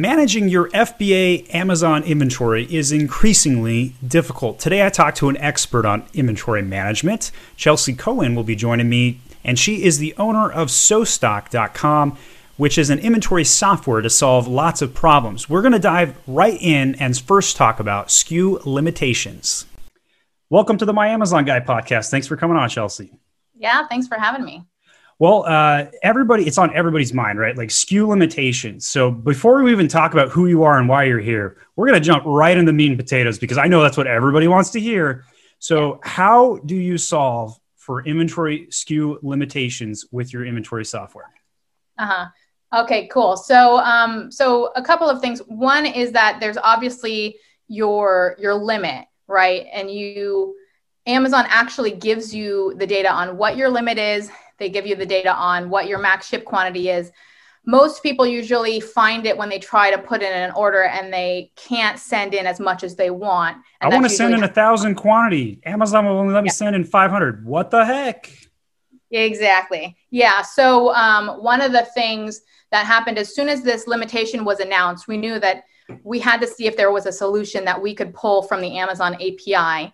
Managing your FBA Amazon inventory is increasingly difficult. Today, I talked to an expert on inventory management. Chelsea Cohen will be joining me, and she is the owner of SoStocked.com, which is an inventory software to solve lots of problems. We're going to dive right in and first talk about SKU limitations. Welcome to the My Amazon Guy podcast. Thanks for coming on, Chelsea. Yeah, thanks for having me. Well, uh, everybody, it's on everybody's mind, right? Like SKU limitations. So before we even talk about who you are and why you're here, we're going to jump right into meat and potatoes because I know that's what everybody wants to hear. So, how do you solve for inventory SKU limitations with your inventory software? Uh huh. Okay, cool. So, um, so a couple of things. One is that there's obviously your your limit, right? And you Amazon actually gives you the data on what your limit is they give you the data on what your max ship quantity is. Most people usually find it when they try to put in an order and they can't send in as much as they want. I want to send in a thousand quantity. Amazon will only let me send in 500. What the heck? Exactly. Yeah. So, um, one of the things that happened as soon as this limitation was announced, we knew that we had to see if there was a solution that we could pull from the Amazon API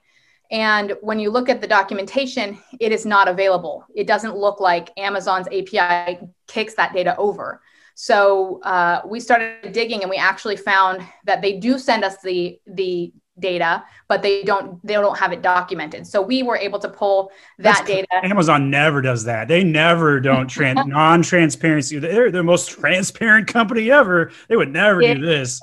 and when you look at the documentation, it is not available. It doesn't look like Amazon's API kicks that data over. So uh, we started digging and we actually found that they do send us the, the data, but they don't they don't have it documented. So we were able to pull that That's, data. Amazon never does that. They never don't trans non-transparency. They're the most transparent company ever. They would never do this.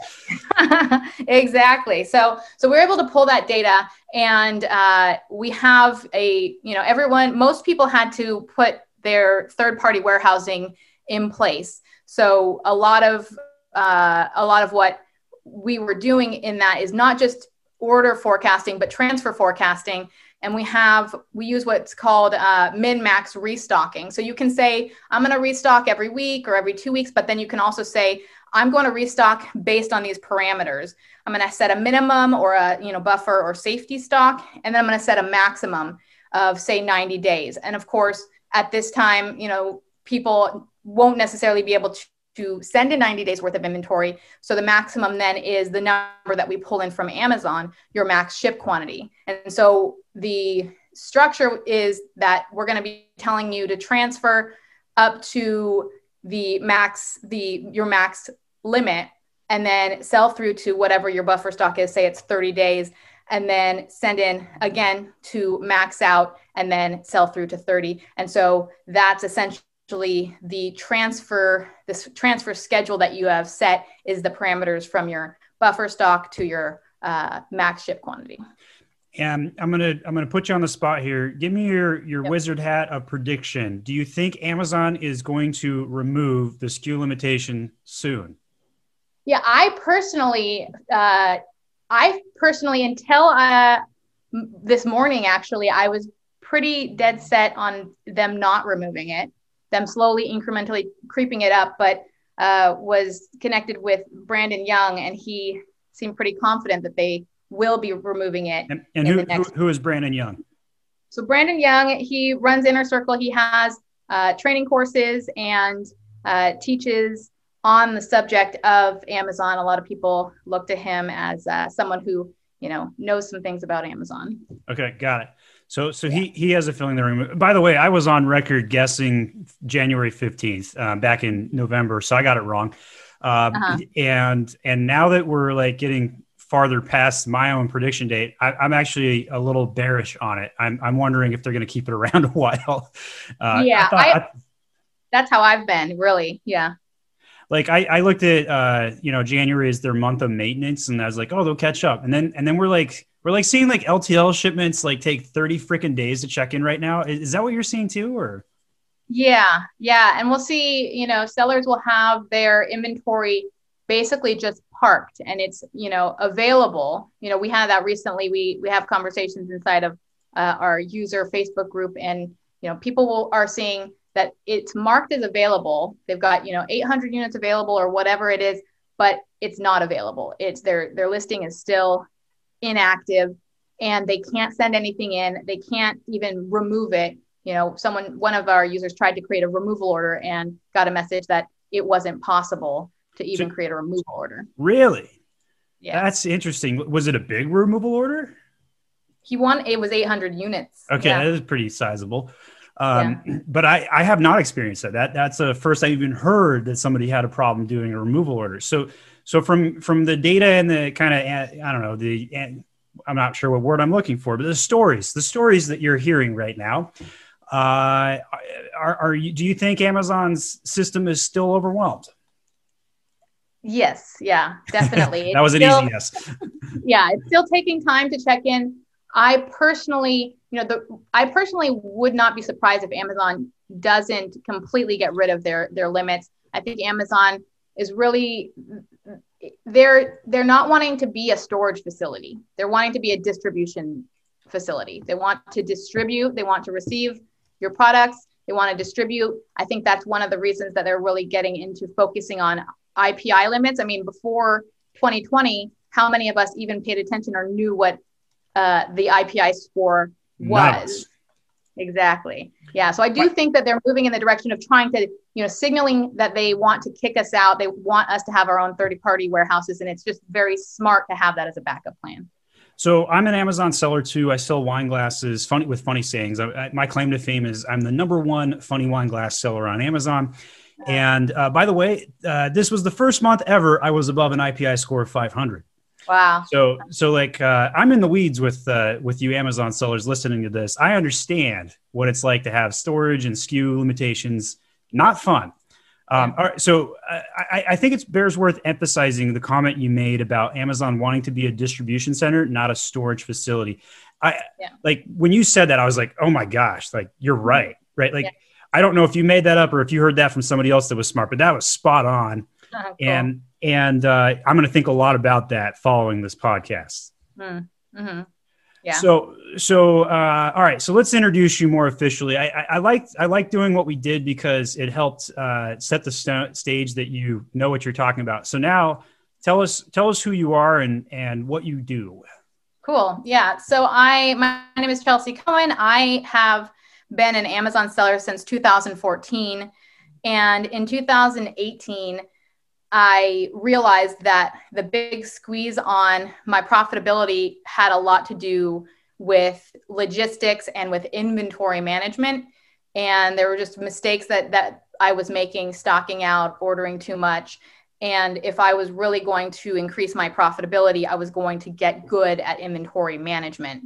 exactly. So so we're able to pull that data, and uh, we have a you know everyone. Most people had to put their third-party warehousing in place. So a lot of uh, a lot of what we were doing in that is not just order forecasting, but transfer forecasting. And we have, we use what's called uh, min max restocking. So you can say, I'm going to restock every week or every two weeks, but then you can also say, I'm going to restock based on these parameters. I'm going to set a minimum or a you know buffer or safety stock, and then I'm going to set a maximum of say 90 days. And of course, at this time, you know, people won't necessarily be able to to send in 90 days worth of inventory. So the maximum then is the number that we pull in from Amazon, your max ship quantity. And so the structure is that we're going to be telling you to transfer up to the max the your max limit and then sell through to whatever your buffer stock is say it's 30 days and then send in again to max out and then sell through to 30 and so that's essentially actually the transfer this transfer schedule that you have set is the parameters from your buffer stock to your uh, max ship quantity. And I'm gonna I'm gonna put you on the spot here. Give me your your yep. wizard hat of prediction. Do you think Amazon is going to remove the SKU limitation soon? Yeah, I personally, uh, I personally until uh, this morning actually, I was pretty dead set on them not removing it them slowly, incrementally creeping it up, but uh, was connected with Brandon Young, and he seemed pretty confident that they will be removing it. And, and who, who, who is Brandon Young? So Brandon Young, he runs Inner Circle. He has uh, training courses and uh, teaches on the subject of Amazon. A lot of people look to him as uh, someone who you know knows some things about Amazon. Okay, got it. So, so he he has a feeling they're By the way, I was on record guessing January fifteenth uh, back in November, so I got it wrong. Uh, uh-huh. And and now that we're like getting farther past my own prediction date, I, am actually a little bearish on it. I'm I'm wondering if they're going to keep it around a while. Uh, yeah, I I, I, that's how I've been. Really, yeah. Like I, I looked at uh, you know January is their month of maintenance, and I was like, oh, they'll catch up, and then and then we're like we're like seeing like LTL shipments like take 30 freaking days to check in right now. Is, is that what you're seeing too or? Yeah, yeah. And we'll see, you know, sellers will have their inventory basically just parked and it's, you know, available. You know, we had that recently. We we have conversations inside of uh, our user Facebook group and, you know, people will, are seeing that it's marked as available. They've got, you know, 800 units available or whatever it is, but it's not available. It's their their listing is still inactive and they can't send anything in. They can't even remove it. You know, someone, one of our users tried to create a removal order and got a message that it wasn't possible. to even so, create a removal order. Really? Yeah. That's interesting. Was it a big removal order? He won. It was 800 units. Okay, yeah. that is pretty sizable. Um, yeah. But I, I have not experienced that. That that's the first I even heard that somebody had a problem doing a removal order. So so from from the data and the kind of I don't know the I'm not sure what word I'm looking for, but the stories, the stories that you're hearing right now, uh, are, are you, do you think Amazon's system is still overwhelmed? Yes, yeah, definitely. that was an still, easy yes. yeah, it's still taking time to check in. I personally, you know, the I personally would not be surprised if Amazon doesn't completely get rid of their their limits. I think Amazon is really they're they're not wanting to be a storage facility. They're wanting to be a distribution facility. They want to distribute, they want to receive your products, they want to distribute. I think that's one of the reasons that they're really getting into focusing on IPI limits. I mean, before 2020, how many of us even paid attention or knew what uh, the IPI score was? Exactly. Yeah. So I do think that they're moving in the direction of trying to, you know, signaling that they want to kick us out. They want us to have our own 30 party warehouses. And it's just very smart to have that as a backup plan. So I'm an Amazon seller too. I sell wine glasses funny with funny sayings. I, I, my claim to fame is I'm the number one funny wine glass seller on Amazon. And uh, by the way, uh, this was the first month ever I was above an IPI score of 500. Wow. So so like uh, I'm in the weeds with uh, with you Amazon sellers listening to this. I understand what it's like to have storage and SKU limitations. Not fun. Um, all right, so uh, I, I, think it bears worth emphasizing the comment you made about Amazon wanting to be a distribution center, not a storage facility. I yeah. like when you said that, I was like, oh my gosh, like you're mm-hmm. right, right? Like yeah. I don't know if you made that up or if you heard that from somebody else that was smart, but that was spot on. Uh-huh, cool. And and uh, I'm going to think a lot about that following this podcast. Mm, mm-hmm. Yeah. So so uh, all right. So let's introduce you more officially. I, I, I like I like doing what we did because it helped uh, set the st- stage that you know what you're talking about. So now tell us tell us who you are and and what you do. Cool. Yeah. So I my name is Chelsea Cohen. I have been an Amazon seller since 2014, and in 2018 I realized that the big squeeze on my profitability had a lot to do with logistics and with inventory management. And there were just mistakes that, that I was making, stocking out, ordering too much. And if I was really going to increase my profitability, I was going to get good at inventory management.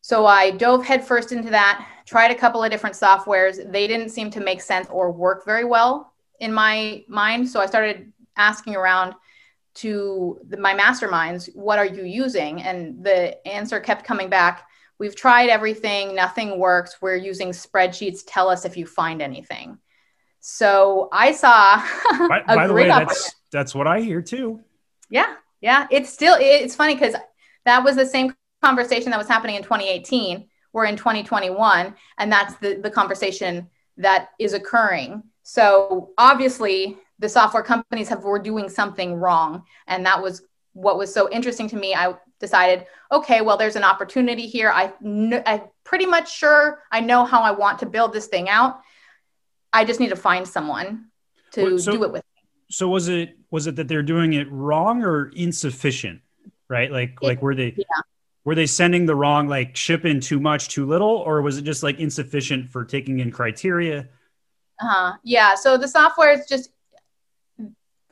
So I dove headfirst into that, tried a couple of different softwares. They didn't seem to make sense or work very well in my mind. So I started asking around to the, my masterminds, what are you using? And the answer kept coming back. We've tried everything, nothing works. We're using spreadsheets. Tell us if you find anything. So I saw. by, by the way, that's that's what I hear too. Yeah, yeah. It's still it's funny because that was the same conversation that was happening in 2018. We're in 2021, and that's the the conversation that is occurring. So obviously, the software companies have were doing something wrong. And that was what was so interesting to me. I decided okay well there's an opportunity here. I kn- i'm pretty much sure i know how i want to build this thing out. I just need to find someone to so, do it with. me. so was it was it that they're doing it wrong or insufficient right? Like it, like were they yeah. were they sending the wrong like ship in too much too little? Or was it just like insufficient for taking in criteria? Uh-huh. yeah. So the software is just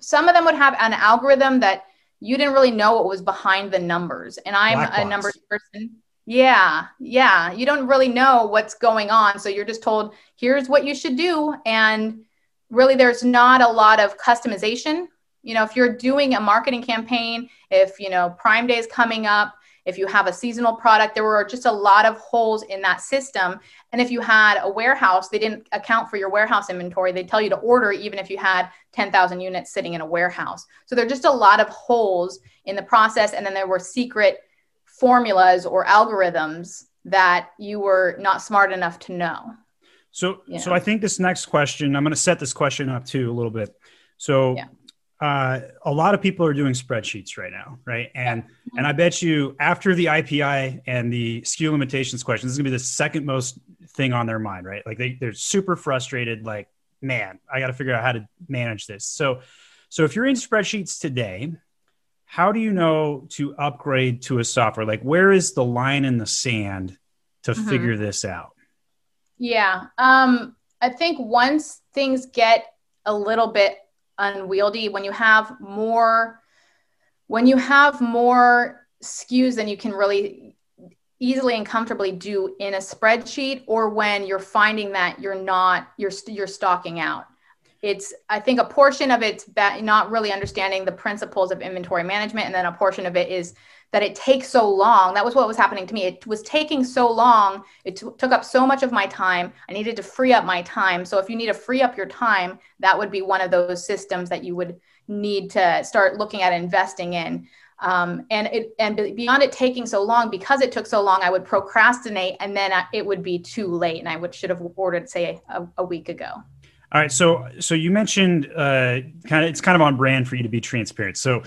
some of them would have an algorithm that you didn't really know what was behind the numbers. And I'm Black a box. numbers person. Yeah, yeah. You don't really know what's going on. So you're just told, here's what you should do. And really, there's not a lot of customization. You know, if you're doing a marketing campaign, if, you know, Prime Day is coming up, if you have a seasonal product, there were just a lot of holes in that system. And if you had a warehouse, they didn't account for your warehouse inventory. They tell you to order even if you had 10,000 units sitting in a warehouse. So there are just a lot of holes in the process. And then there were secret formulas or algorithms that you were not smart enough to know. So, know? so I think this next question, I'm going to set this question up too a little bit. So, yeah uh, a lot of people are doing spreadsheets right now, right? And and I bet you after the IPI and the SKU limitations question, this is gonna be the second most thing on their mind, right? Like they they're super frustrated, like, man, I got to figure out how to manage this. So So if you're in spreadsheets today, how do you know to upgrade to a software? Like, where is the line in the sand to mm-hmm. figure this out? Yeah. Um, I think once things get a little bit unwieldy, when you have more, when you have more SKUs than you can really easily and comfortably do in a spreadsheet, or when you're finding that you're not you're you're stocking out. It's I think a portion of it's not really understanding the principles of inventory management, and then a portion of it is that it takes so long. That was what was happening to me. It was taking so long. It t- took up so much of my time. I needed to free up my time. So if you need to free up your time, that would be one of those systems that you would need to start looking at investing in. Um, and it and beyond it taking so long, because it took so long, I would procrastinate, and then it would be too late, and I would should have ordered say a, a week ago. All right, so so you mentioned uh, kind of it's kind of on brand for you to be transparent. So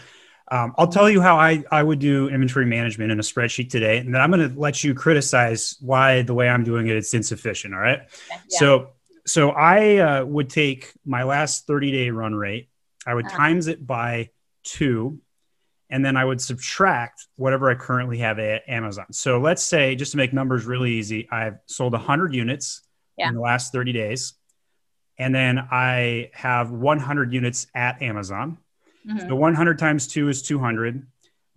um, I'll tell you how I, I would do inventory management in a spreadsheet today, and then I'm going to let you criticize why the way I'm doing it it's insufficient. All right. Yeah. So so I uh, would take my last 30 day run rate, I would uh-huh. times it by two, and then I would subtract whatever I currently have at Amazon. So let's say, just to make numbers really easy, I've sold 100 units yeah. in the last 30 days, and then I have 100 units at Amazon. Mm-hmm. So 100 times two is 200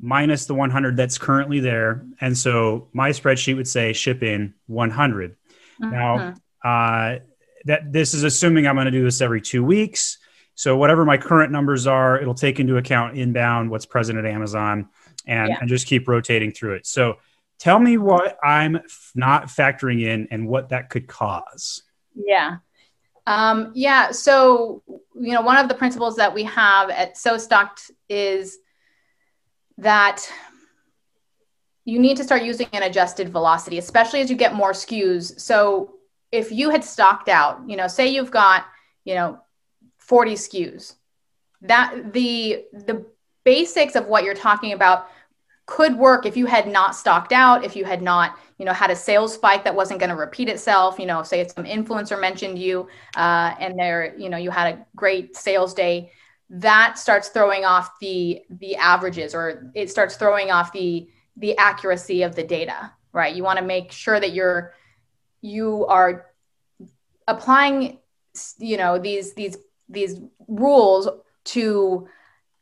minus the 100 that's currently there. And so my spreadsheet would say ship in 100. Mm-hmm. Now, uh, that this is assuming I'm going to do this every two weeks. So whatever my current numbers are, it'll take into account inbound, what's present at Amazon, and, yeah. and just keep rotating through it. So tell me what I'm f- not factoring in and what that could cause. Yeah. Um, yeah. So, you know, one of the principles that we have at So Stocked is that you need to start using an adjusted velocity, especially as you get more SKUs. So, if you had stocked out, you know, say you've got, you know, 40 SKUs, that the the basics of what you're talking about could work if you had not stocked out, if you had not, you know, had a sales spike that wasn't going to repeat itself. You know, say some influencer mentioned you, uh, and there, you know, you had a great sales day. That starts throwing off the the averages, or it starts throwing off the the accuracy of the data. Right? You want to make sure that you're you are applying, you know, these these these rules to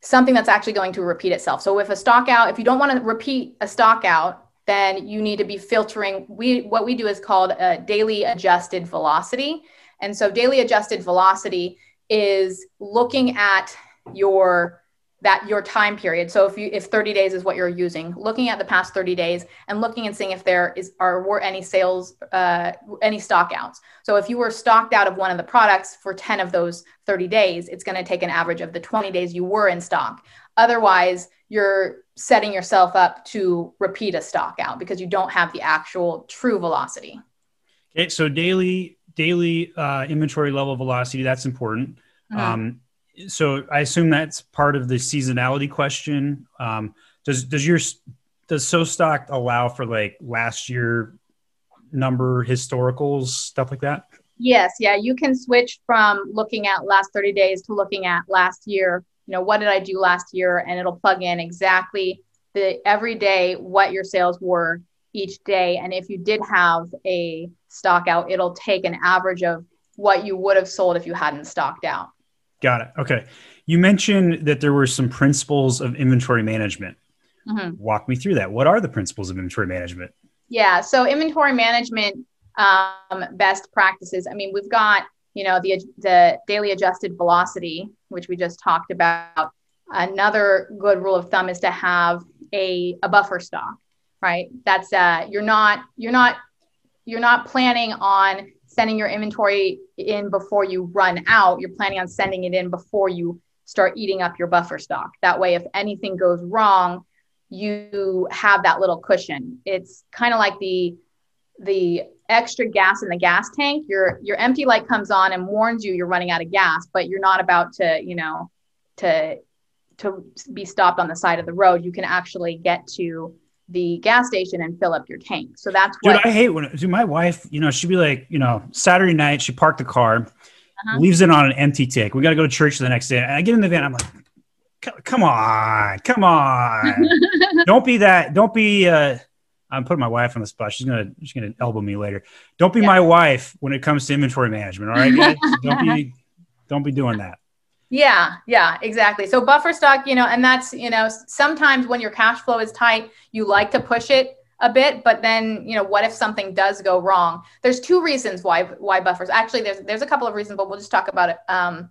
something that's actually going to repeat itself. So if a stock out, if you don't want to repeat a stock out, then you need to be filtering. We what we do is called a daily adjusted velocity. And so daily adjusted velocity is looking at your that your time period. So if you if 30 days is what you're using, looking at the past 30 days and looking and seeing if there is are were any sales uh, any stock outs. So if you were stocked out of one of the products for 10 of those 30 days, it's going to take an average of the 20 days you were in stock. Otherwise, you're setting yourself up to repeat a stock out because you don't have the actual true velocity. Okay, so daily daily uh, inventory level velocity that's important. Mm-hmm. Um, so I assume that's part of the seasonality question. Um, does does your does So Stocked allow for like last year number historicals stuff like that? Yes, yeah, you can switch from looking at last 30 days to looking at last year. You know, what did I do last year and it'll plug in exactly the every day what your sales were each day and if you did have a stock out, it'll take an average of what you would have sold if you hadn't stocked out. Got it. Okay. You mentioned that there were some principles of inventory management. Mm-hmm. Walk me through that. What are the principles of inventory management? Yeah. So inventory management um, best practices. I mean, we've got you know the the daily adjusted velocity, which we just talked about. Another good rule of thumb is to have a, a buffer stock, right? That's uh, you're not you're not you're not planning on sending your inventory in before you run out. You're planning on sending it in before you start eating up your buffer stock. That way, if anything goes wrong, you have that little cushion. It's kind of like the the extra gas in the gas tank. Your your empty light comes on and warns you you're running out of gas, but you're not about to, you know, to to be stopped on the side of the road. You can actually get to the gas station and fill up your tank. So that's what Dude, I hate when dude, my wife, you know, she'd be like, you know, Saturday night, she parked the car uh-huh. leaves it on an empty tank. We got to go to church the next day. And I get in the van. I'm like, come on, come on. don't be that. Don't be. Uh, I'm putting my wife on the spot. She's gonna she's gonna elbow me later. Don't be yeah. my wife when it comes to inventory management. All right, don't be don't be doing that. Yeah, yeah, exactly. So buffer stock, you know, and that's you know sometimes when your cash flow is tight, you like to push it a bit, but then you know what if something does go wrong? There's two reasons why why buffers. Actually, there's there's a couple of reasons, but we'll just talk about it. Um,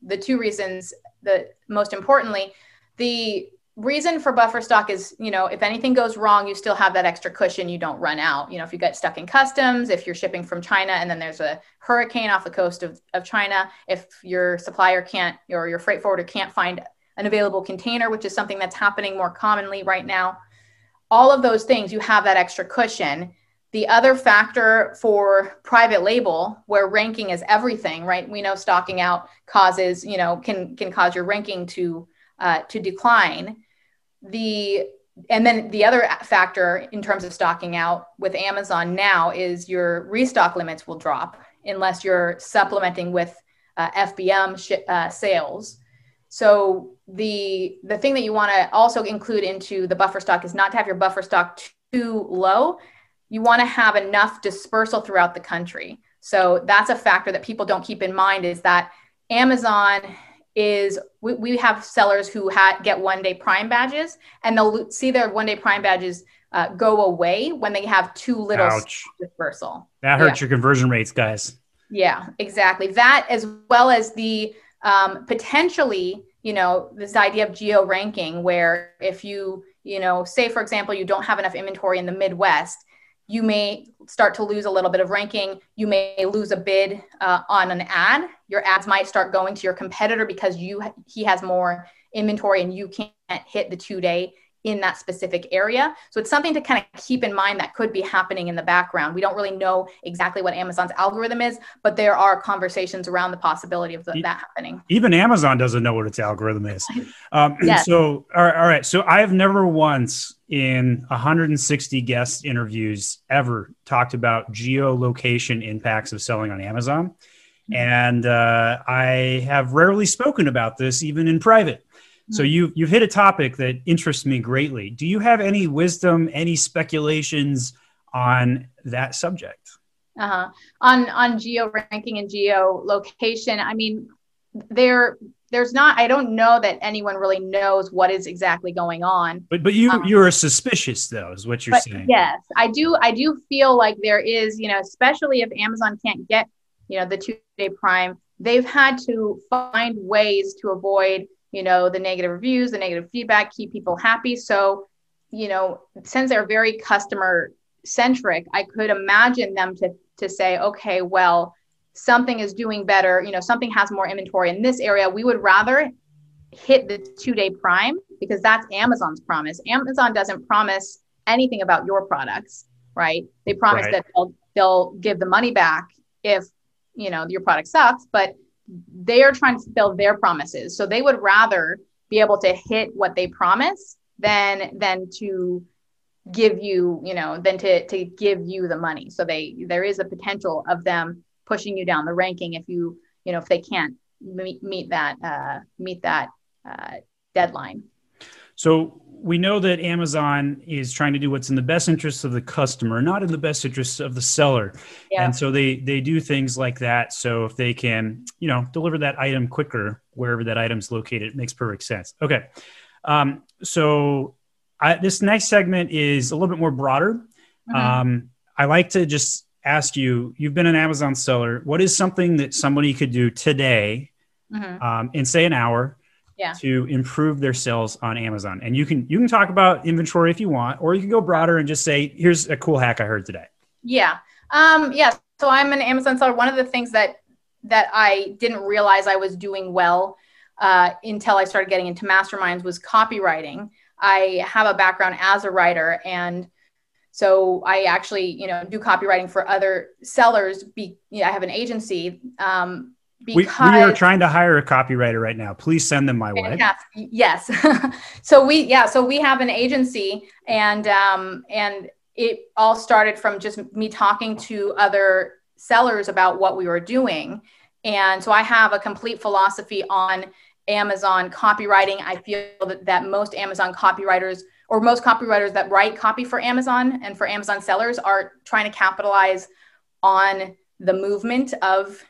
the two reasons. The most importantly, the reason for buffer stock is you know if anything goes wrong you still have that extra cushion. You don't run out. You know if you get stuck in customs if you're shipping from china and then there's a hurricane off the coast of, of china if your supplier can't or your freight forwarder can't find an available container which is something that's happening more commonly right now all of those things you have that extra cushion. The other factor for private label where ranking is everything right? We know stocking out causes you know can can cause your ranking to uh, to decline. The and then the other factor in terms of stocking out with Amazon now is your restock limits will drop unless you're supplementing with uh, FBM sh- uh, sales. So the the thing that you want to also include into the buffer stock is not to have your buffer stock too low. You want to have enough dispersal throughout the country. So that's a factor that people don't keep in mind is that Amazon is we, we have sellers who ha- get one day prime badges and they'll see their one day prime badges uh, go away when they have too little Ouch. dispersal. That hurts yeah. your conversion rates, guys. Yeah, exactly. That as well as the um, potentially, you know, this idea of geo ranking, where if you, you know, say for example, you don't have enough inventory in the Midwest, you may start to lose a little bit of ranking. You may lose a bid uh, on an ad. Your ads might start going to your competitor because you he has more inventory and you can't hit the two day in that specific area. So it's something to kind of keep in mind that could be happening in the background. We don't really know exactly what Amazon's algorithm is, but there are conversations around the possibility of the, that happening. Even Amazon doesn't know what its algorithm is. Um, yes. So, all right, all right. So I've never once in 160 guest interviews ever talked about geolocation impacts of selling on Amazon. Mm-hmm. And uh, I have rarely spoken about this even in private. So hmm. you you've hit a topic that interests me greatly. Do you have any wisdom, any speculations on that subject? Uh-huh. On on geo ranking and geo location, I mean, there there's not. I don't know that anyone really knows what is exactly going on. But but you um, you're suspicious though, is what you're saying. Yes, I do. I do feel like there is, you know, especially if Amazon can't get, you know, the two day Prime, they've had to find ways to avoid you know the negative reviews the negative feedback keep people happy. So you know since they're very customer centric i could imagine them to to say okay well something is doing better. You know something has more inventory in this area. We would rather hit the two day prime because that's amazon's promise. Amazon doesn't promise anything about your products right? They promise right. that they'll, they'll give the money back if you know your product sucks but they are trying to fulfill their promises. So they would rather be able to hit what they promise than than to give you, you know, than to to give you the money. So they there is a potential of them pushing you down the ranking if you, you know, if they can't meet, meet that uh, meet that uh, deadline. So we know that Amazon is trying to do what's in the best interests of the customer, not in the best interests of the seller. Yeah. And so they they do things like that. So if they can, you know, deliver that item quicker wherever that item's located, it makes perfect sense. Okay. Um, so I, this next segment is a little bit more broader. Mm-hmm. Um, I like to just ask you, you've been an Amazon seller. What is something that somebody could do today mm-hmm. um, in say an hour yeah. to improve their sales on Amazon. And you can you can talk about inventory if you want, or you can go broader and just say, here's a cool hack I heard today. Yeah. Um, yeah. So I'm an Amazon seller. One of the things that that I didn't realize I was doing well uh, until I started getting into masterminds was copywriting. I have a background as a writer and so I actually, you know, do copywriting for other sellers. Be, you know, I have an agency, um, we, we, are trying to hire a copywriter right now. Please send them my way. Yes. so we yeah, so we have an agency and um and it all started from just me talking to other sellers about what we were doing And so I have a complete philosophy on Amazon copywriting. I feel that, that most Amazon copywriters or most copywriters that write copy for Amazon and for Amazon sellers are trying to capitalize on the movement of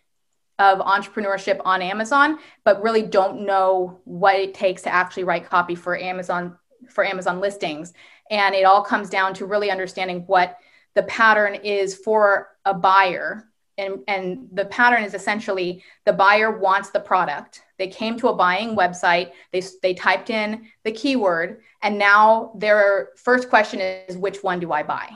of entrepreneurship on Amazon, but really don't know what it takes to actually write copy for Amazon for Amazon listings. And it all comes down to really understanding what the pattern is for a buyer. And, and the pattern is essentially the buyer wants the product. They came to a buying website, they, they typed in the keyword, and now their first question is, which one do I buy?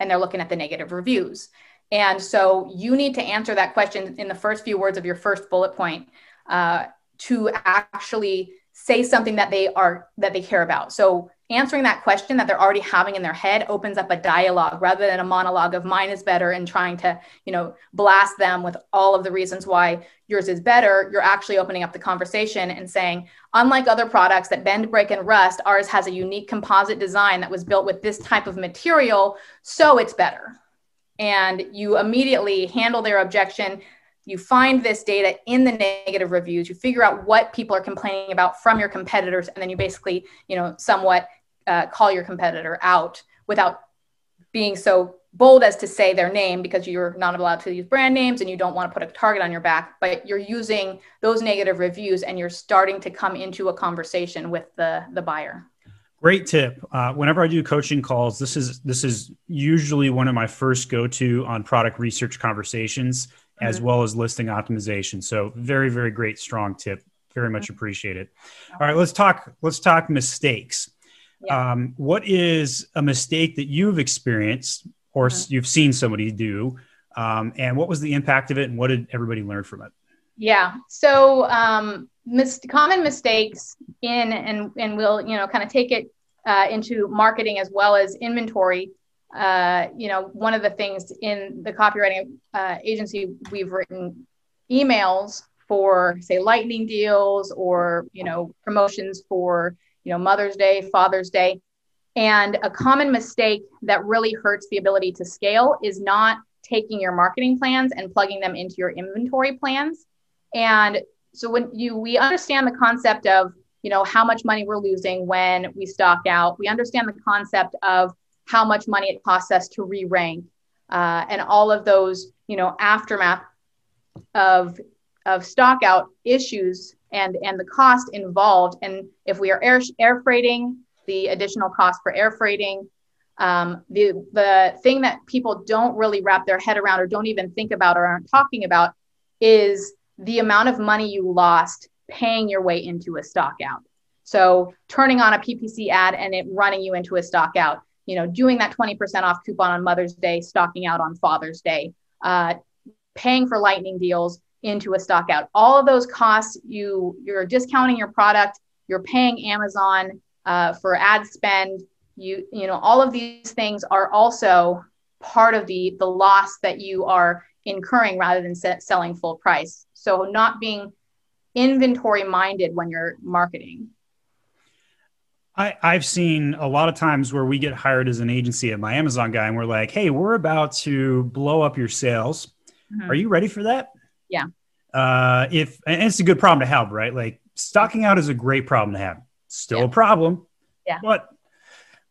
And they're looking at the negative reviews. And so you need to answer that question in the first few words of your first bullet point uh, to actually say something that they are that they care about. So answering that question that they're already having in their head opens up a dialogue rather than a monologue of mine is better and trying to, you know, blast them with all of the reasons why yours is better. You're actually opening up the conversation and saying, unlike other products that bend, break, and rust, ours has a unique composite design that was built with this type of material, so it's better and you immediately handle their objection. You find this data in the negative reviews. You figure out what people are complaining about from your competitors and then you basically you know somewhat uh, call your competitor out without being so bold as to say their name because you're not allowed to use brand names and you don't want to put a target on your back but you're using those negative reviews and you're starting to come into a conversation with the the buyer Great tip. Uh, whenever I do coaching calls, this is this is usually one of my first go to on product research conversations, mm-hmm. as well as listing optimization. So very very great strong tip. Very much mm-hmm. appreciate it. All right, let's talk. Let's talk mistakes. Yeah. Um, what is a mistake that you've experienced or mm-hmm. you've seen somebody do, um, and what was the impact of it, and what did everybody learn from it? Yeah. So um, mis- common mistakes in and and we'll you know kind of take it uh, into marketing as well as inventory. Uh, you know, one of the things in the copywriting uh, agency, we've written emails for say lightning deals or you know promotions for you know Mother's Day, Father's Day, and a common mistake that really hurts the ability to scale is not taking your marketing plans and plugging them into your inventory plans. And so when you we understand the concept of you know how much money we're losing when we stock out. We understand the concept of how much money it costs us to re-rank uh, and all of those you know aftermath of of stock out issues and and the cost involved. And if we are air, air freighting the additional cost for air freighting um, the the thing that people don't really wrap their head around or don't even think about or aren't talking about is the amount of money you lost paying your way into a stock out. So turning on a PPC ad and it running you into a stock out, you know, doing that 20% off coupon on Mother's Day, stocking out on Father's Day, uh, paying for lightning deals into a stock out. All of those costs, you you're discounting your product, you're paying Amazon uh, for ad spend. You you know all of these things are also part of the the loss that you are incurring rather than selling full price. So not being inventory minded when you're marketing. I, I've seen a lot of times where we get hired as an agency at my Amazon guy, and we're like, "Hey, we're about to blow up your sales. Mm-hmm. Are you ready for that?" Yeah. Uh, if and it's a good problem to have, right? Like stocking out is a great problem to have. Still yeah. a problem. Yeah. But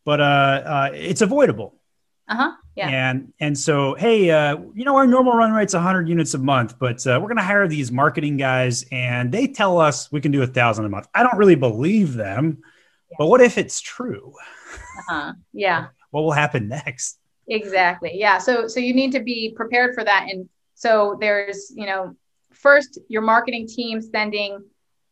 but uh, uh, it's avoidable. Uh huh. Yeah. And and so, hey, uh, you know, our normal run rate's 100 units a month, but uh, we're going to hire these marketing guys, and they tell us we can do a thousand a month. I don't really believe them, yeah. but what if it's true? Uh-huh. Yeah. what will happen next? Exactly. Yeah. So so you need to be prepared for that, and so there's you know, first your marketing team sending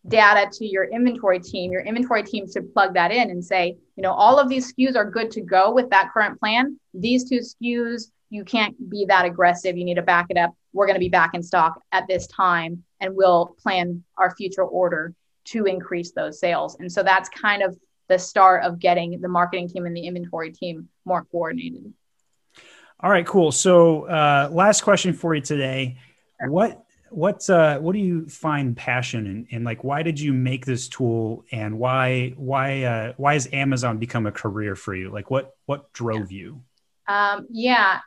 data to your inventory team, your inventory team should plug that in and say, you know, all of these SKUs are good to go with that current plan. These two SKUs, you can't be that aggressive. You need to back it up. We're going to be back in stock at this time, and we'll plan our future order to increase those sales. And so that's kind of the start of getting the marketing team and the inventory team more coordinated. All right, cool. So, uh, last question for you today. What what uh, what do you find passion in, and like why did you make this tool and why why uh, why has Amazon become a career for you? Like what what drove you? Um, yeah,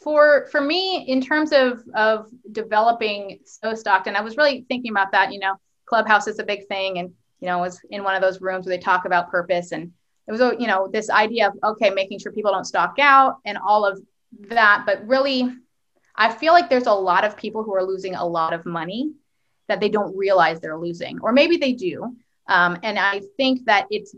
for for me, in terms of of developing So Stocked, and I was really thinking about that. You know, Clubhouse is a big thing, and you know, I was in one of those rooms where they talk about purpose, and it was you know this idea of okay, making sure people don't stock out and all of that. But really, I feel like there's a lot of people who are losing a lot of money that they don't realize they're losing, or maybe they do. Um, and I think that it's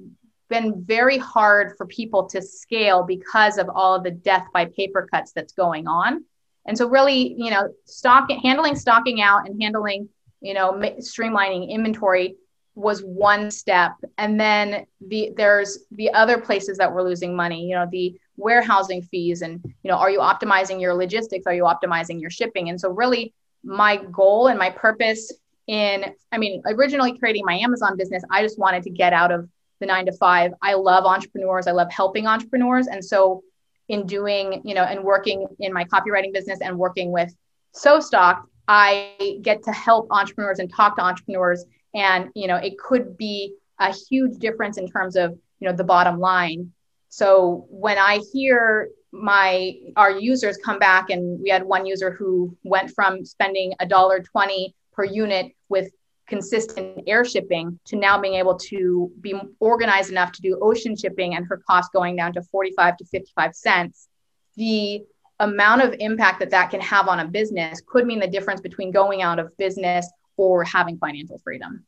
been very hard for people to scale because of all of the death by paper cuts that's going on. And so, really, you know, stock handling stocking out and handling, you know, streamlining inventory was one step and then the there's the other places that we're losing money you know the warehousing fees and you know are you optimizing your logistics? Are you optimizing your shipping? And so really my goal and my purpose in i mean originally creating my amazon business i just wanted to get out of the 9 to 5 i love entrepreneurs. I love helping entrepreneurs. And so in doing you know and working in my copywriting business and working with So Stocked i get to help entrepreneurs and talk to entrepreneurs. And you know it could be a huge difference in terms of you know the bottom line so when i hear my our users come back and we had one user who went from spending a dollar 20 per unit with consistent air shipping to now being able to be organized enough to do ocean shipping and her cost going down to 45 to 55 cents the amount of impact that that can have on a business could mean the difference between going out of business or having financial freedom.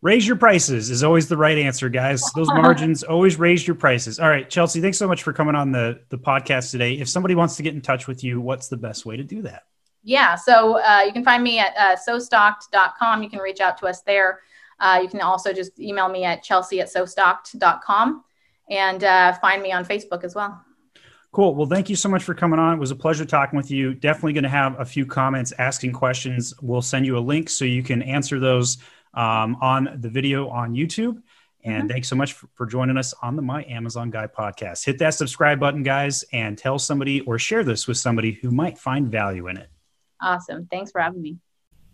Raise your prices is always the right answer, guys. Those margins always raise your prices. All right, Chelsea, thanks so much for coming on the the podcast today. If somebody wants to get in touch with you, what's the best way to do that? Yeah, so uh, you can find me at uh, sostocked.com. You can reach out to us there. Uh, you can also just email me at chelsea at sostocked.com and uh, find me on Facebook as well. Cool. Well, thank you so much for coming on. It was a pleasure talking with you. Definitely going to have a few comments asking questions. We'll send you a link so you can answer those um, on the video on YouTube. And mm-hmm. thanks so much for, for, joining us on the My Amazon Guy podcast. Hit that subscribe button, guys, and tell somebody or share this with somebody who might find value in it. Awesome. Thanks for having me.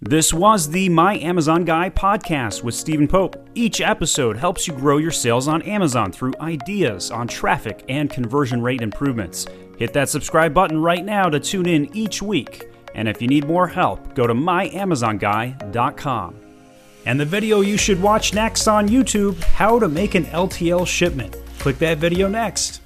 This was the My Amazon Guy podcast with Stephen Pope. Each episode helps you grow your sales on Amazon through ideas on traffic and conversion rate improvements. Hit that subscribe button right now to tune in each week. And if you need more help, go to myamazonguy.com. And the video you should watch next on YouTube How to Make an LTL Shipment. Click that video next.